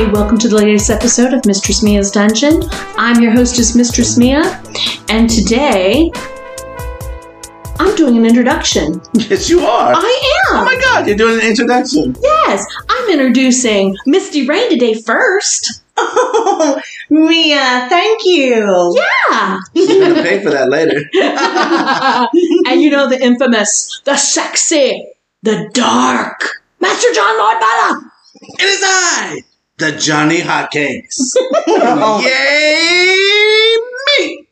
Hi, welcome to the latest episode of Mistress Mia's Dungeon. I'm your hostess, Mistress Mia, and today I'm doing an introduction. Yes, you are. I am! oh my god, you're doing an introduction. Yes, I'm introducing Misty Rain today first. Oh, Mia, thank you. Yeah! You're gonna pay for that later. and you know the infamous, the sexy, the dark, Master John Lloyd Bella! It is I, the Johnny Hotcakes. Oh. Yay, me!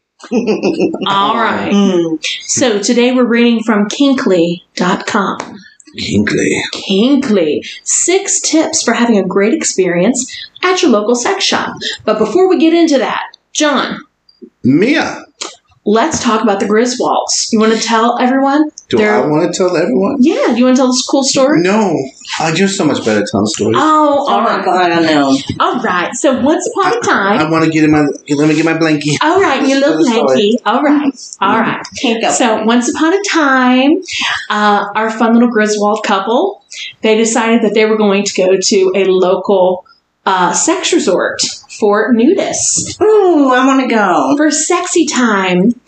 All right. Mm. So today we're reading from Kinkly.com. Kinkley. Kinkley. Six tips for having a great experience at your local sex shop. But before we get into that, John, Mia, let's talk about the Griswolds. You want to tell everyone? do They're- I want to tell everyone? Yeah, you want to tell this cool story? No, I you're so much better at telling stories. Oh, Oh all my right. god, I know. All right. So once upon a time. I want to get in my. Let me get my blankie. all right, you Let's little tell. All right. All right. Can't go. So once upon a time, uh, our fun little Griswold couple, they decided that they were going to go to a local uh, sex resort for nudists Ooh, I want to go. for sexy time,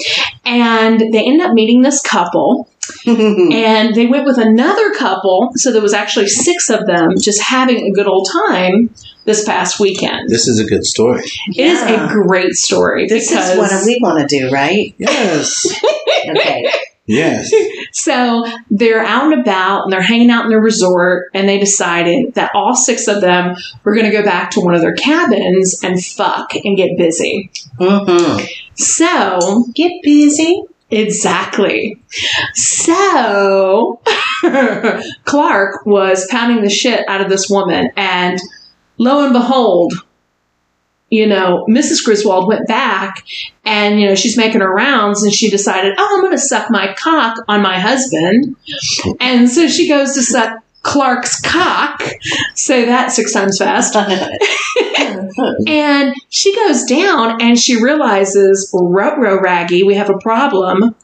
and they end up meeting this couple, and they went with another couple. So there was actually six of them just having a good old time this past weekend. This is a good story. It is a great story This because is what we want to do, right? Yes. Okay. Yes. So they're out and about and they're hanging out in their resort, and they decided that all six of them were going to go back to one of their cabins and fuck and get busy. Mm-hmm. So, Get busy. exactly. So, Clark was pounding the shit out of this woman, and lo and behold, you know, Mrs. Griswold went back and, you know, she's making her rounds and she decided, oh, I'm going to suck my cock on my husband. And so she goes to suck Clark's cock. Say that six times fast. And she goes down and she realizes, row raggy, we have a problem.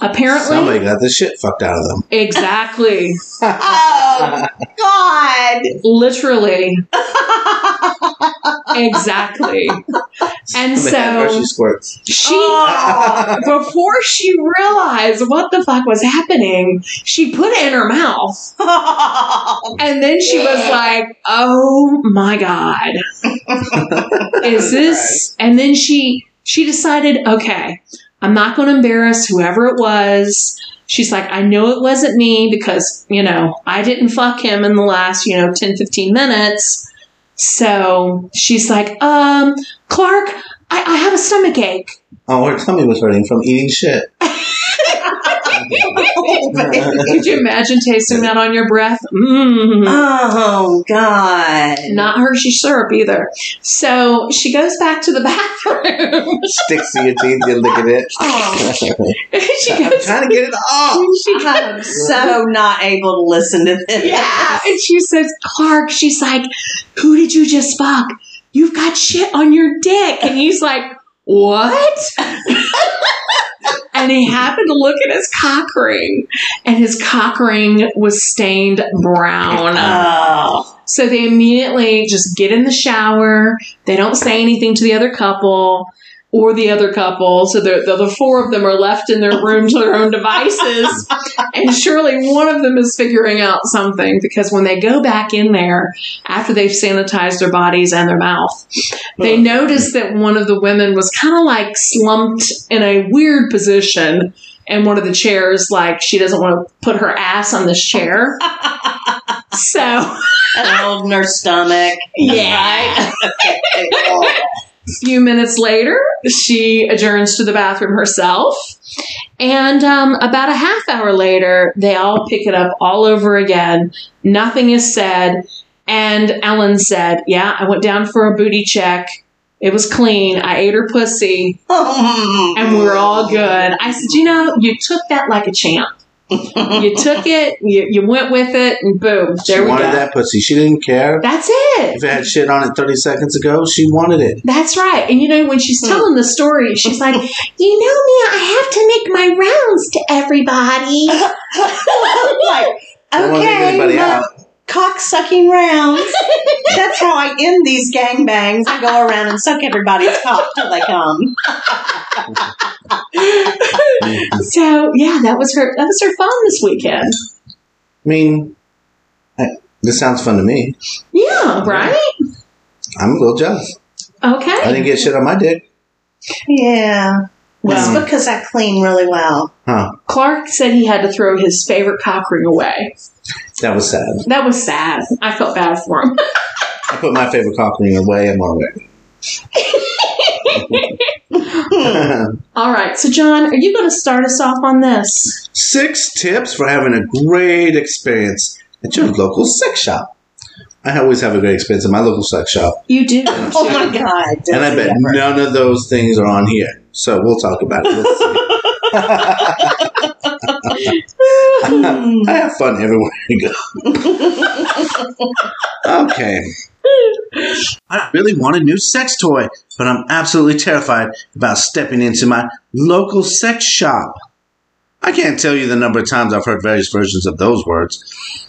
Apparently, Somebody got the shit fucked out of them. exactly, oh God. literally, exactly. And so Hershey squirts. she Oh. before she realized what the fuck was happening, she put it in her mouth. And then she was like, oh my God. Is this? And then she she decided, okay, I'm not going to embarrass whoever it was. She's like, I know it wasn't me because, you know, I didn't fuck him in the last, you know, 10, 15 minutes. So she's like, um, Clark, I, I have a stomach ache. Oh, her tummy was hurting from eating shit. Could you imagine tasting that on your breath? Mmm. oh God. Not Hershey syrup either. So she goes back to the bathroom. Sticks to your teeth, you're licking it. Oh. she I'm goes. trying to get it off. She I'm so not able to listen to this. Yeah. And she says, Clark, she's like, who did you just fuck? You've got shit on your dick. And he's like, what? And he happened to look at his cock ring, and his cock ring was stained brown. Oh. So they immediately just get in the shower. They don't say anything to the other couple or the other couple. So the, the, the four of them are left in their room to their own devices. and surely one of them is figuring out something because when they go back in there after they've sanitized their bodies and their mouth, they notice that one of the women was kind of like slumped in a weird position in one of the chairs, like she doesn't want to put her ass on this chair. so. And holding her stomach. Yeah. Okay. A few minutes later, she adjourns to the bathroom herself. And um, about a half hour later, they all pick it up all over again. Nothing is said. And Ellen said, Yeah, I went down for a booty check. It was clean. I ate her pussy, and we were all good. I said, You know, you took that like a champ. You took it, you, you went with it, and boom, She there we go. She wanted go. that pussy. She didn't care That's it. if it had shit on it 30 seconds ago. She wanted it. That's right. And you know, when she's hmm. telling the story, she's like, You know me, I have to make my rounds to everybody. like, Don't wanna leave okay, anybody my out. Cock sucking rounds. That's how I end these gangbangs I go around and suck everybody's cock till they come. So yeah, that was her. That was her fun this weekend. I mean, I, this sounds fun to me. Yeah, right. I'm a little jealous. Okay. I didn't get shit on my dick. Yeah. Well, That's because I clean really well. Huh. Clark said he had to throw his favorite cock ring away. That was sad. That was sad. I felt bad for him. I put my favorite cock ring away. I'm all right. All right, so John, are you going to start us off on this? Six tips for having a great experience at your local sex shop. I always have a great experience at my local sex shop, You do. Oh my God. and I bet none of those things are on here. So we'll talk about it. Let's see. I have fun everywhere I go. okay. I really want a new sex toy, but I'm absolutely terrified about stepping into my local sex shop. I can't tell you the number of times I've heard various versions of those words.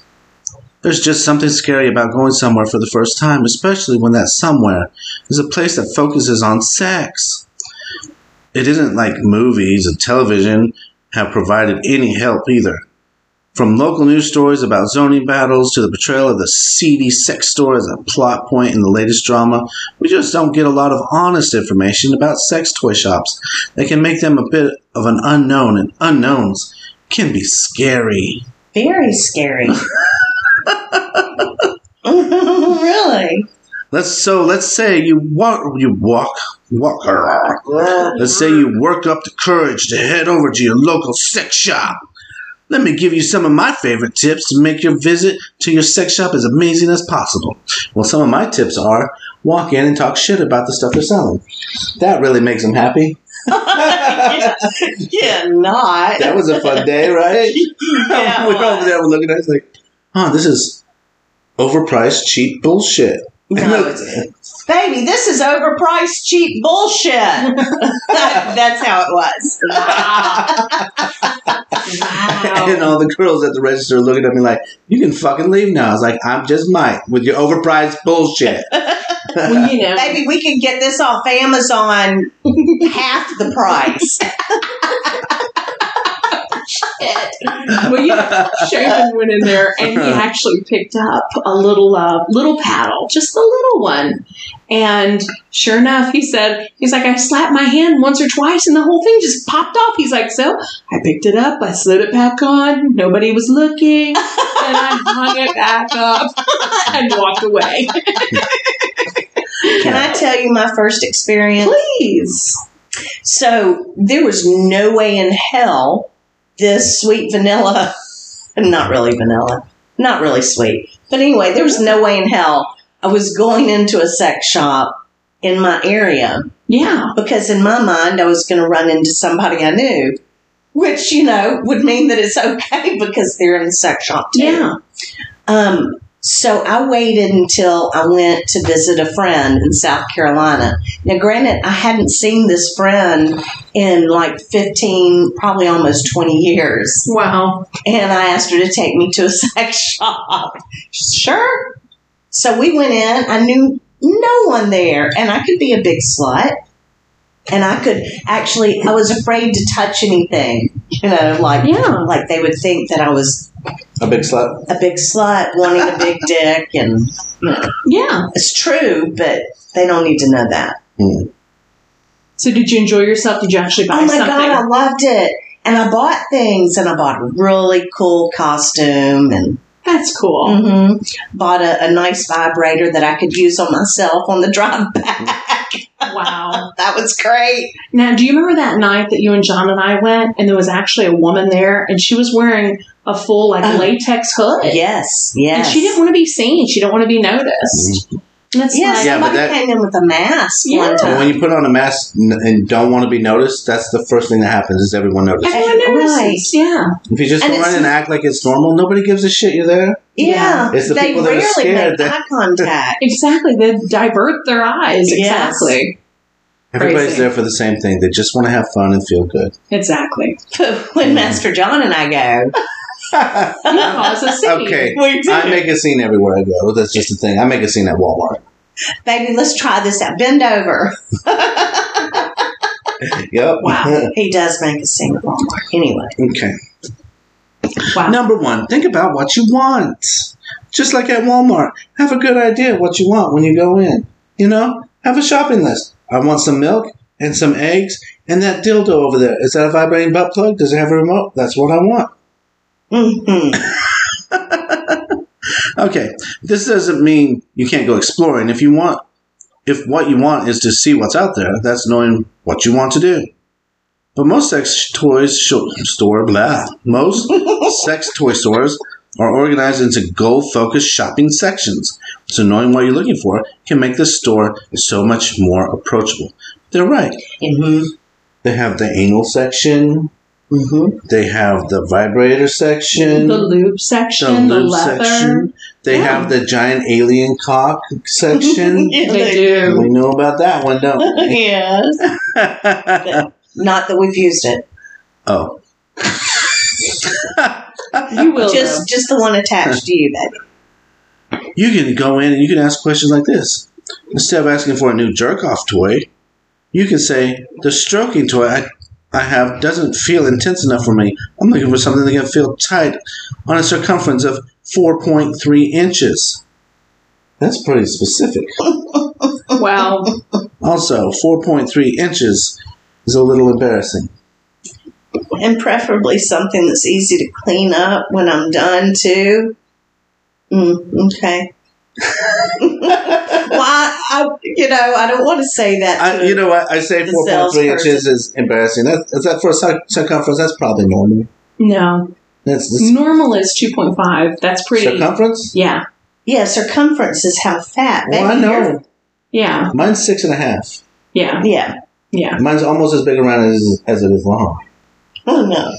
There's just something scary about going somewhere for the first time, especially when that somewhere is a place that focuses on sex. It isn't like movies and television have provided any help either. From local news stories about zoning battles to the portrayal of the seedy sex store as a plot point in the latest drama, we just don't get a lot of honest information about sex toy shops that can make them a bit of an unknown, and unknowns can be scary. Very scary. really? Let's so let's say you walk you walk walk let's say you work up the courage to head over to your local sex shop. Let me give you some of my favorite tips to make your visit to your sex shop as amazing as possible. Well, some of my tips are walk in and talk shit about the stuff they're selling. That really makes them happy. yeah, not. That was a fun day, right? Yeah, we're over there, we're looking at it, it's like, huh, this is overpriced, cheap bullshit. No, baby, this is overpriced, cheap bullshit. That's how it was. and all the girls at the register are looking at me like, you can fucking leave now. I was like, I'm just Mike with your overpriced bullshit. Well, you know, Baby, we can get this off Amazon half the price. Well, you know, Shaven went in there and he actually picked up a little, uh, little paddle, just a little one. And sure enough, he said, he's like, I slapped my hand once or twice and the whole thing just popped off. He's like, so I picked it up, I slid it back on, nobody was looking, and I hung it back up and walked away. Can I tell you my first experience? Please. So there was no way in hell this sweet vanilla, not really vanilla, not really sweet, but anyway, there was no way in hell I was going into a sex shop in my area Yeah. because in my mind I was going to run into somebody I knew, which you know would mean that it's okay because they're in the sex shop too. Yeah. Um, so I waited until I went to visit a friend in South Carolina. Now, granted, I hadn't seen this friend in like 15, probably almost 20 years. Wow. And I asked her to take me to a sex shop. Sure. So we went in. I knew no one there, and I could be a big slut. And I could actually, I was afraid to touch anything, you know, like, Yeah. like they would think that I was A big slut. a big slut wanting a big dick and you know, Yeah. it's true but they don't need to know that Hmm. So did you enjoy yourself? Did you actually buy oh my something? god i loved it and i bought things and i bought a really cool costume and That's cool. mhm, bought a, a nice vibrator that i could use on myself on the drive back Wow. that was great Now, do you remember that night that you and John and I went, and there was actually a woman there, and she was wearing a full like Oh. latex hood, yes and yes she didn't want to be seen. She didn't want to be noticed. And it's yeah, Yeah, but somebody that- came in with a mask Yeah. one time when you put on a mask and don't want to be noticed, that's the first thing that happens is everyone notices. everyone Right. Yeah. If you just And go it's- around and act like it's normal, nobody gives a shit you're there. yeah, It's the they people that are rarely scared make that- eye contact Exactly. They divert their eyes. Yes. Exactly. Everybody's Crazy. there for the same thing. They just want to have fun and feel good. Exactly. when master john and i go You cause a scene. okay. we do. I make a scene everywhere I go. That's just the thing. I make a scene at Walmart. Baby, let's try this out. Bend over. Yep. Wow. he does make us sing at Walmart. Anyway. okay. Wow. Number one, think about what you want. Just like at Walmart, have a good idea what you want when you go in. You know, have a shopping list. I want some milk and some eggs and that dildo over there. Is that a vibrating butt plug? Does it have a remote? That's what I want. hmm Okay, this doesn't mean you can't go exploring. If you want, if what you want is to see what's out there, that's knowing what you want to do. But most sex toys store blah. Most sex toy stores are organized into goal-focused shopping sections. So knowing what you're looking for can make the store so much more approachable. They're right. hmm They have the anal section. hmm They have the vibrator section. the lube section, the, lube leather. section. They Yeah. have the giant alien cock section. Yeah, They they do. we know about that one, don't we? yes. Not that we've used it. oh. You will. Just though. just the one attached to you, baby. you can go in and you can ask questions like this. Instead of asking for a new jerk off toy, you can say, The stroking toy I, I have doesn't feel intense enough for me. I'm looking for something that can feel tight on a circumference of 4.3 inches. That's pretty specific. wow. Also, 4.3 inches is a little embarrassing. And preferably something that's easy to clean up when I'm done too. Mm, okay. well, I, I, you know, I don't want to say that. I, you know what? I say 4.3 inches is embarrassing. That, is that for a circumference? That's probably normal. No. That's the Normal is 2.5. That's pretty. circumference? Yeah. yeah, circumference is how fat. Well, I know. Yeah. Mine's six and a half. Yeah. Yeah. Yeah. Mine's almost as big around as, as it is long. Oh no.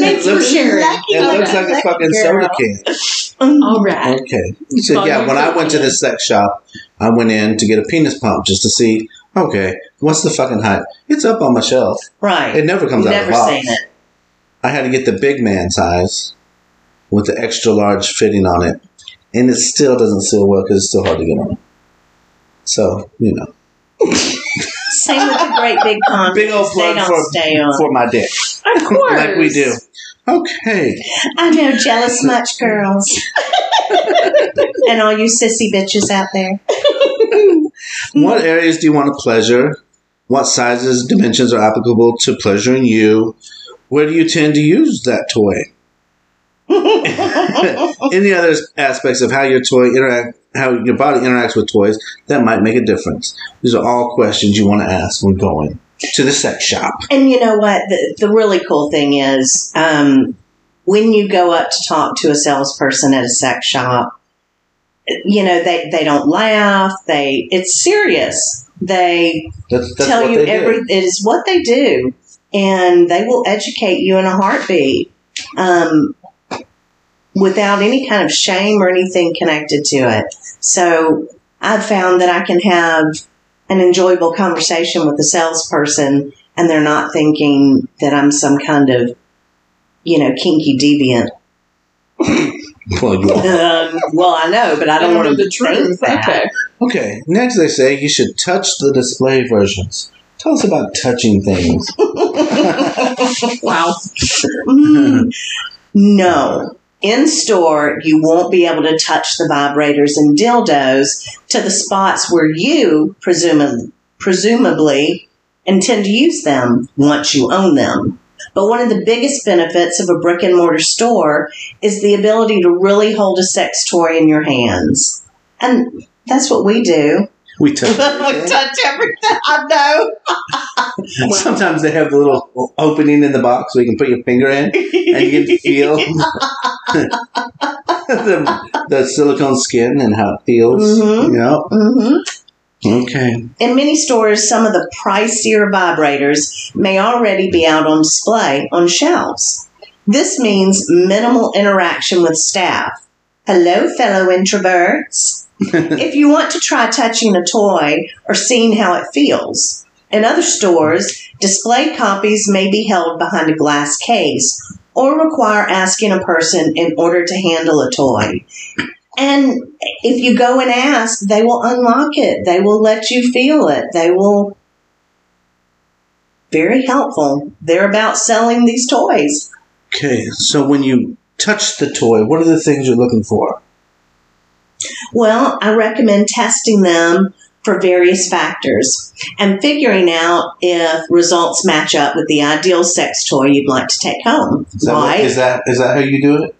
Thanks for sharing. It looks like a fucking girl. soda can. All right. Okay. So yeah, when I went to joking. this sex shop, I went in to get a penis pump just to see. Okay, what's the fucking height? It's up on my shelf. Right. It never comes out of Never the box. seen it. I had to get the big man size with the extra large fitting on it, and it still doesn't seal well because it's still hard to get on. So you know, Same with the great big condoms. big old plug for stay on. for my dick, Of course. like we do. Okay, I know, jealous much girls. and all you sissy bitches out there. what areas do you want to pleasure? What sizes, dimensions are applicable to pleasuring you? Where do you tend to use that toy? Any other aspects of how your toy interact, how your body interacts with toys that might make a difference? These are all questions you want to ask when going to the sex shop. And you know what? The, the really cool thing is um, when you go up to talk to a salesperson at a sex shop, you know, they, they don't laugh. They It's serious. They That's, that's tell you they do. every it is what they do and they will educate you in a heartbeat um, without any kind of shame or anything connected to it so i've found that i can have an enjoyable conversation with the salesperson and they're not thinking that i'm some kind of you know kinky deviant Well, you are. uh, well i know but i don't want to the truth. that. Okay. Okay, next they say you should touch the display versions. Tell us about touching things. Wow. Mm, no. In store, you won't be able to touch the vibrators and dildos to the spots where you presumably, presumably intend to use them once you own them. But one of the biggest benefits of a brick and mortar store is the ability to really hold a sex toy in your hands. And that's what we do. We touch. everything. touch everything. I know. Sometimes they have the little opening in the box where you can put your finger in and you can feel the, the silicone skin and how it feels. Mhm. Yep. hmm Okay. In many stores, some of the pricier vibrators may already be out on display on shelves. This means minimal interaction with staff. Hello, fellow introverts. if you want to try touching a toy or seeing how it feels, in other stores, display copies may be held behind a glass case or require asking a person in order to handle a toy. And if you go and ask, they will unlock it. They will let you feel it. They will. Very helpful. They're about selling these toys. Okay, so when you touch the toy, what are the things you're looking for? Well, I recommend testing them for various factors and figuring out if results match up with the ideal sex toy you'd like to take home. Is that, is that is that how you do it?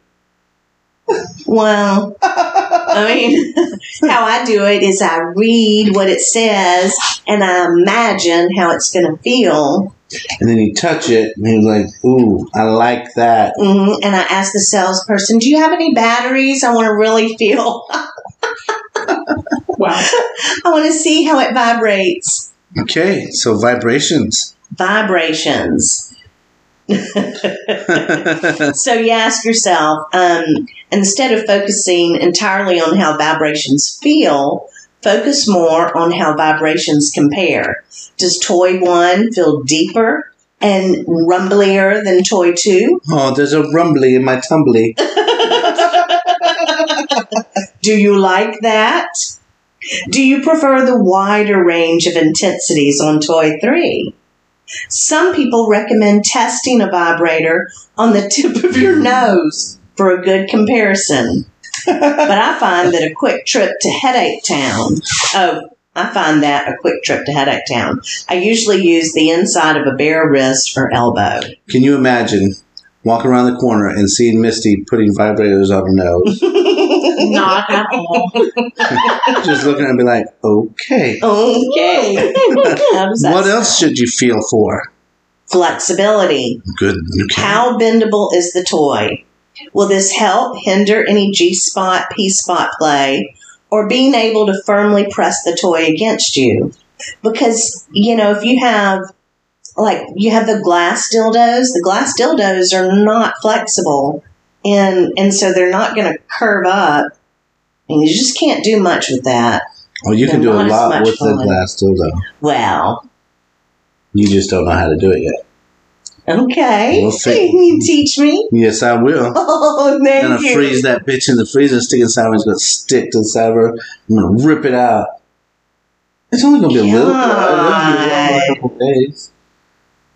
Well, I mean, how I do it is I read what it says and I imagine how it's going to feel. And then you touch it, and you're like, "Ooh, I like that." hmm And I ask the salesperson, Do you have any batteries? I want to really feel, Wow. I want to see how it vibrates. Okay, so vibrations. Vibrations. So you ask yourself, um, instead of focusing entirely on how vibrations feel, focus more on how vibrations compare. Does toy one feel deeper and rumblier than toy two? oh, there's a rumbly in my tumbly. Do you like that? Do you prefer the wider range of intensities on toy three? Some people recommend testing a vibrator on the tip of your nose for a good comparison. But I find that a quick trip to Headache Town, oh, I find that a quick trip to Headache Town. I usually use the inside of a bare wrist or elbow. Can you imagine walking around the corner and seeing Misty putting vibrators on her nose? Not at all. Just looking at me like, okay. Okay. How does that What else should you feel for? Flexibility. Good. Okay. How bendable is the toy? Will this help hinder any G spot, P spot play, or being able to firmly press the toy against you? Because, you know, if you have, like, you have the glass dildos, the glass dildos are not flexible, and, and so they're not going to curve up. And you just can't do much with that. Well, you can do a lot with the glass dildo. Well, You just don't know how to do it yet. Okay. We'll see. Can you teach me? Yes, I will. Oh, thank I'm gonna you. freeze that bitch in the freezer, and stick it inside her. It's gonna stick to the side of her. I'm gonna rip it out. It's only gonna be a little. It'll be a couple days.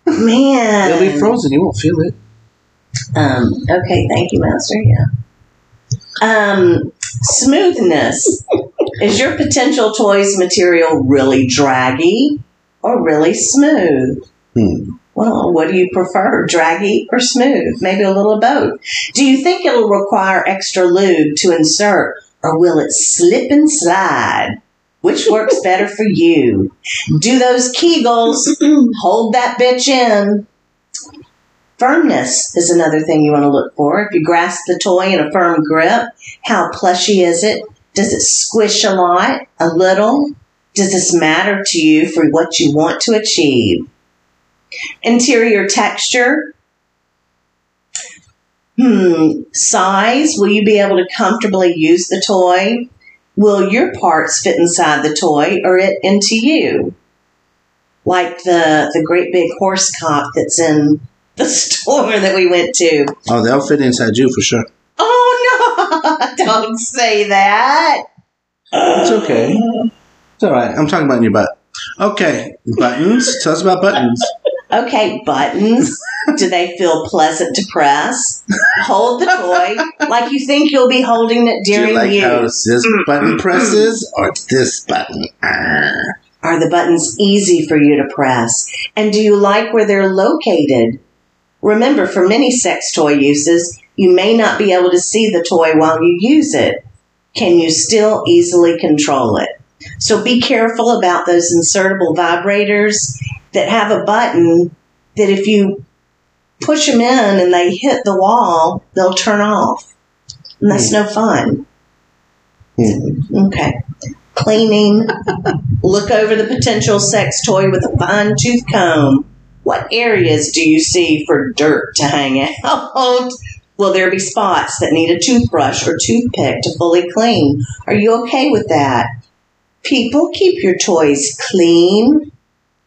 Man. It'll be frozen. You won't feel it. Um, okay, thank you, Master. Yeah. Um, smoothness. Is your potential toys material really draggy or really smooth? Hmm. Well, what do you prefer, draggy or smooth? Maybe a little of both. Do you think it'll require extra lube to insert, or will it slip and slide? Which works better for you? Do those Kegels hold that bitch in? Firmness is another thing you want to look for. If you grasp the toy in a firm grip, how plushy is it? Does it squish a lot? A little? Does this matter to you for what you want to achieve? Interior texture. Hmm. Size. Will you be able to comfortably use the toy? Will your parts fit inside the toy or it into you? Like the, the great big horse cock that's in the store that we went to. Oh, they'll fit inside you for sure. Oh no! Don't say that. It's okay. It's all right. I'm talking about your butt. Okay, buttons. Tell us about buttons. Okay, buttons. Do they feel pleasant to press? Hold the toy like you think you'll be holding it Do you during like how use. this button presses or this button? Arr. Are the buttons easy for you to press? And do you like where they're located? Remember, for many sex toy uses, you may not be able to see the toy while you use it. Can you still easily control it? So be careful about those insertable vibrators that have a button that if you push them in and they hit the wall, they'll turn off. And that's no fun. Hmm. Okay. Cleaning. Look over the potential sex toy with a fine tooth comb. What areas do you see for dirt to hang out? Will there be spots that need a toothbrush or toothpick to fully clean? Are you okay with that? People, keep your toys clean,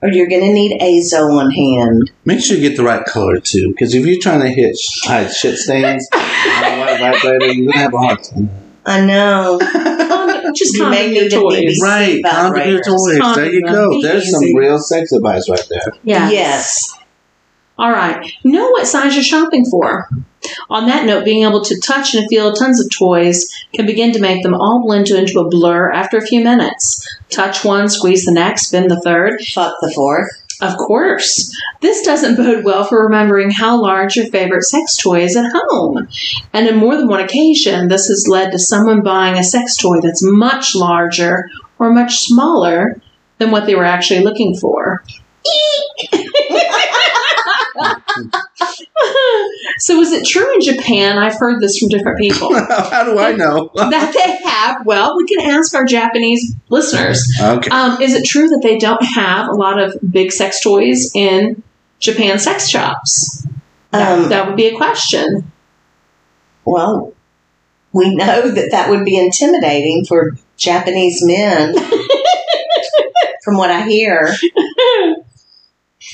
or you're going to need Azo on hand. Make sure you get the right color too, because if you're trying to hit hide shit stains on a white vibrator, you're gonna have a hard time. I know. Just You may need your a toys. BBC right, condom your vibrators. toys. There you go. There's some real sex advice right there. Yes. Yes. All right. Know what size you're shopping for. On that note, being able to touch and feel tons of toys can begin to make them all blend into a blur after a few minutes. Touch one, squeeze the next, spin the third. Fuck the fourth. Of course. This doesn't bode well for remembering how large your favorite sex toy is at home. And in more than one occasion, this has led to someone buying a sex toy that's much larger or much smaller than what they were actually looking for. so is it true in Japan? I've heard this from different people. How do I know? that they have, well, we can ask our Japanese listeners. okay. Um, is it true that they don't have a lot of big sex toys in Japan sex shops? That, Um, that would be a question. well, we know that that would be intimidating for Japanese men. From what I hear,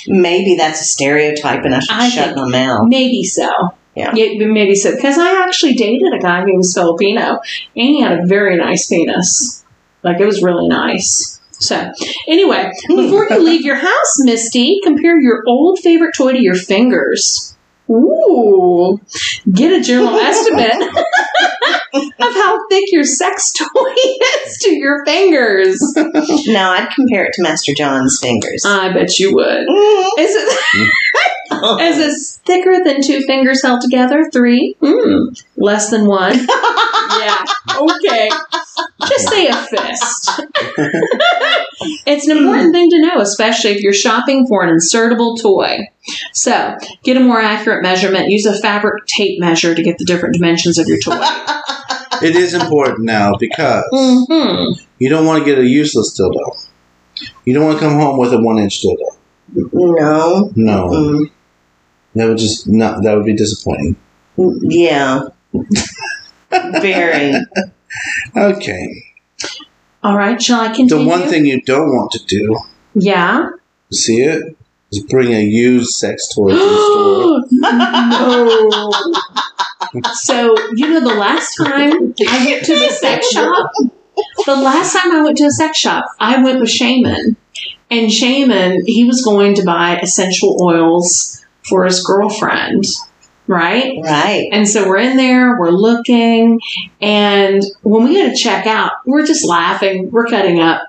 maybe that's a stereotype, and I should I shut my mouth. Maybe so. Yeah. maybe so. Because I actually dated a guy who was Filipino, and he had a very nice penis. Like it was really nice. So, anyway, hmm. before you leave your house, Misty, compare your old favorite toy to your fingers. Ooh, get a general estimate of how thick your sex toy is to your fingers. No, I'd compare it to Master John's fingers. I bet you would. Is it is it thicker than two fingers held together? Three? Mm. Less than one? yeah. Okay. Just say a fist. it's an important thing to know, especially if you're shopping for an insertable toy. So, get a more accurate measurement. Use a fabric tape measure to get the different dimensions of your toy. It is important now because hmm you don't want to get a useless dildo. You don't want to come home with a one inch dildo. no. No. Mm, That would just not that would be disappointing. yeah. Very. Okay. All right, shall I continue? The one thing you don't want to do, Yeah. see it, is bring a used sex toy to the store. no. So, you know, the last time I went to the sex shop, the last time I went to a sex shop, I went with Shaman. And Shaman, he was going to buy essential oils for his girlfriend, right? Right. And so we're in there, we're looking, and when we go to check out, we're just laughing, we're cutting up.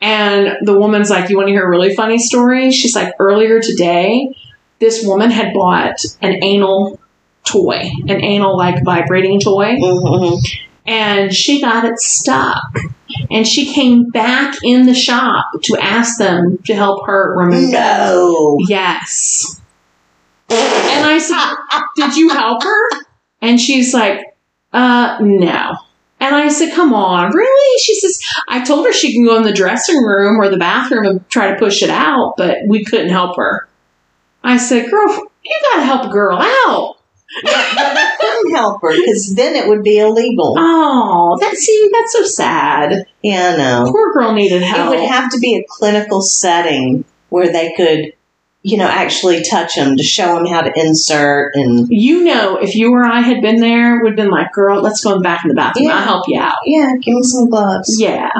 And the woman's like, You want to hear a really funny story? She's like, Earlier today, this woman had bought an anal toy, an anal like vibrating toy, hmm and she got it stuck. And she came back in the shop to ask them to help her remove it. No. Yes. And I said, Did you help her? And she's like, Uh, no. And I said, Come on, really? She says, I told her she can go in the dressing room or the bathroom and try to push it out, but we couldn't help her. I said, Girl, you gotta help a girl out. But they couldn't help her because then it would be illegal. Oh, that see, that's so sad. Yeah, I know. Poor girl needed help. It would have to be a clinical setting where they could, you know, actually touch them to show them how to insert and you know, if you or I had been there, would have been like, girl, let's go back in the bathroom. Yeah. I'll help you out. yeah, give me some gloves. Yeah.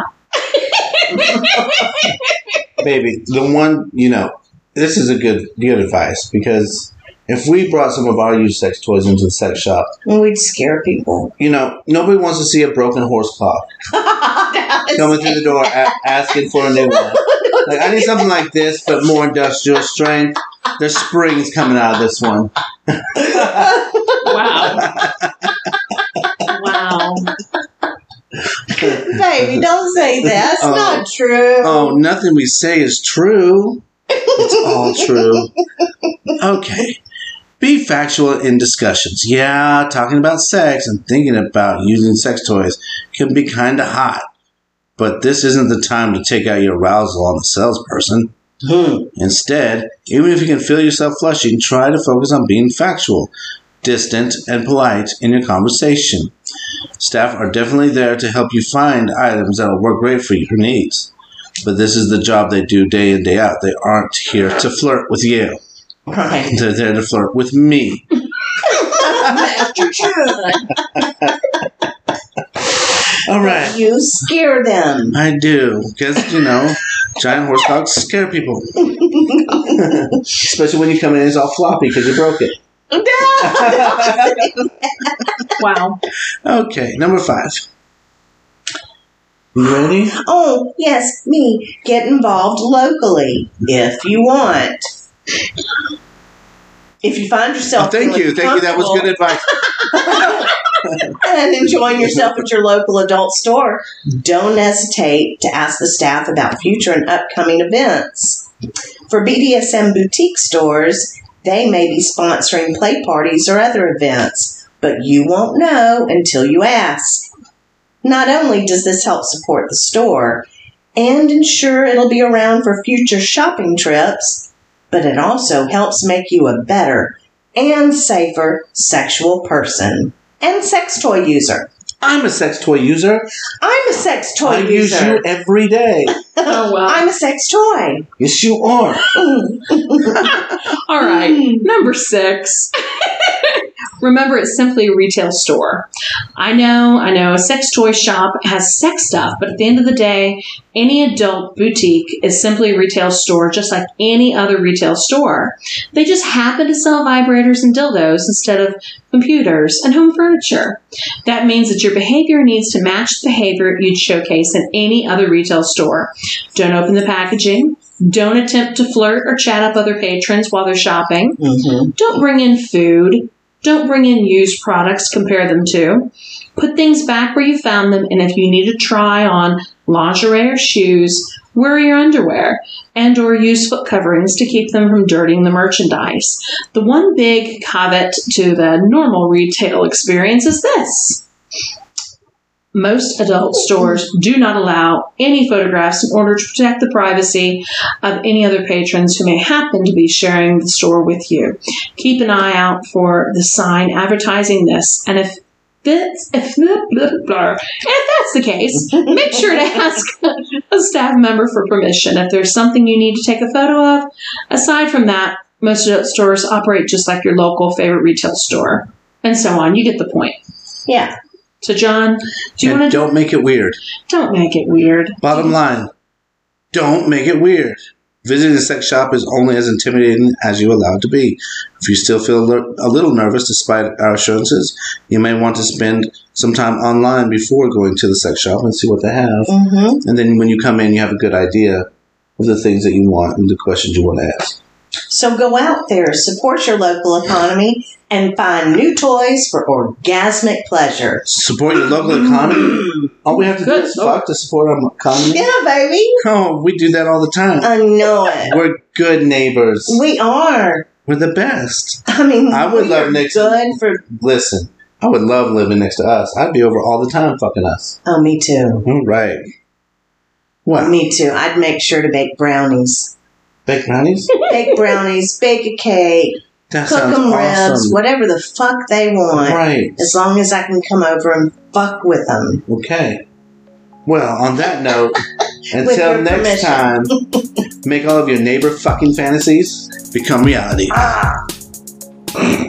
Baby, the one you know, this is a good good advice because if we brought some of our used sex toys into the sex shop, we'd scare people. you know, nobody wants to see a broken horse clock coming through the door a- asking for a new one. Like I need something like this, but more industrial strength. There's springs coming out of this one. Wow. wow. Baby, don't say that. It's Oh. not true. Oh, nothing we say is true. It's all true. Okay. Be factual in discussions. Yeah, talking about sex and thinking about using sex toys can be kind of hot. But this isn't the time to take out your arousal on the salesperson. Hmm. Instead, even if you can feel yourself flushing, try to focus on being factual, distant, and polite in your conversation. Staff are definitely there to help you find items that will work great for your needs. But this is the job they do day in, day out. They aren't here to flirt with you. Right. They're there to flirt with me. All right. You scare them. I do, because you know, giant horse dogs scare people, especially when you come in and it's all floppy because you broke it. Wow. Okay, number five. You ready? oh, yes, me. Get involved locally if you want. If you find Oh, yourself thank you, thank you. That was good advice. And enjoying yourself at your local adult store, don't hesitate to ask the staff about future and upcoming events. For BDSM boutique stores, they may be sponsoring play parties or other events, but you won't know until you ask. Not only does this help support the store and ensure it'll be around for future shopping trips, but it also helps make you a better and safer sexual person and sex toy user. I'm a sex toy user. I'm a sex toy I use user. you every day. Oh, well. I'm a sex toy. Yes, you are. All right. Number six. Remember, it's simply a retail store. I know, I know, a sex toy shop has sex stuff, but at the end of the day, any adult boutique is simply a retail store, just like any other retail store. They just happen to sell vibrators and dildos instead of computers and home furniture. That means that your behavior needs to match the behavior you'd showcase in any other retail store. Don't open the packaging. Don't attempt to flirt or chat up other patrons while they're shopping. Mm-hmm. Don't bring in food. Don't bring in used products, compare them to. Put things back where you found them, and if you need to try on lingerie or shoes, wear your underwear and or use foot coverings to keep them from dirtying the merchandise. The one big caveat to the normal retail experience is this. Most adult stores do not allow any photographs in order to protect the privacy of any other patrons who may happen to be sharing the store with you. Keep an eye out for the sign advertising this, and if if, if that's the case, make sure to ask a staff member for permission if there's something you need to take a photo of. Aside from that, most adult stores operate just like your local favorite retail store, and so on. You get the point. Yeah. So, John, Do you want to don't make it weird. don't make it weird? Bottom line, don't make it weird. Visiting a sex shop is only as intimidating as you allow it to be. If you still feel a a little nervous despite our assurances, you may want to spend some time online before going to the sex shop and see what they have. Mm-hmm. And then when you come in, you have a good idea of the things that you want and the questions you want to ask. So go out there, support your local economy, and find new toys for orgasmic pleasure. Support your local economy. All we have to do is fuck to support our economy. Yeah, baby. Oh, we do that all the time. I know it. We're good neighbors. We are. We're the best. I mean, I would we love are Nick's- good for. Listen, I would love living next to us. I'd be over all the time fucking us. Oh, me too. All right. Well, Me too. I'd make sure to bake brownies. Baked brownies? Bake brownies, bake a cake, That cook them ribs, awesome. whatever the fuck they want. Right. As long as I can come over and fuck with them. Okay. Well, on that note, until next permission. time, make all of your neighbor fucking fantasies become reality. Ah.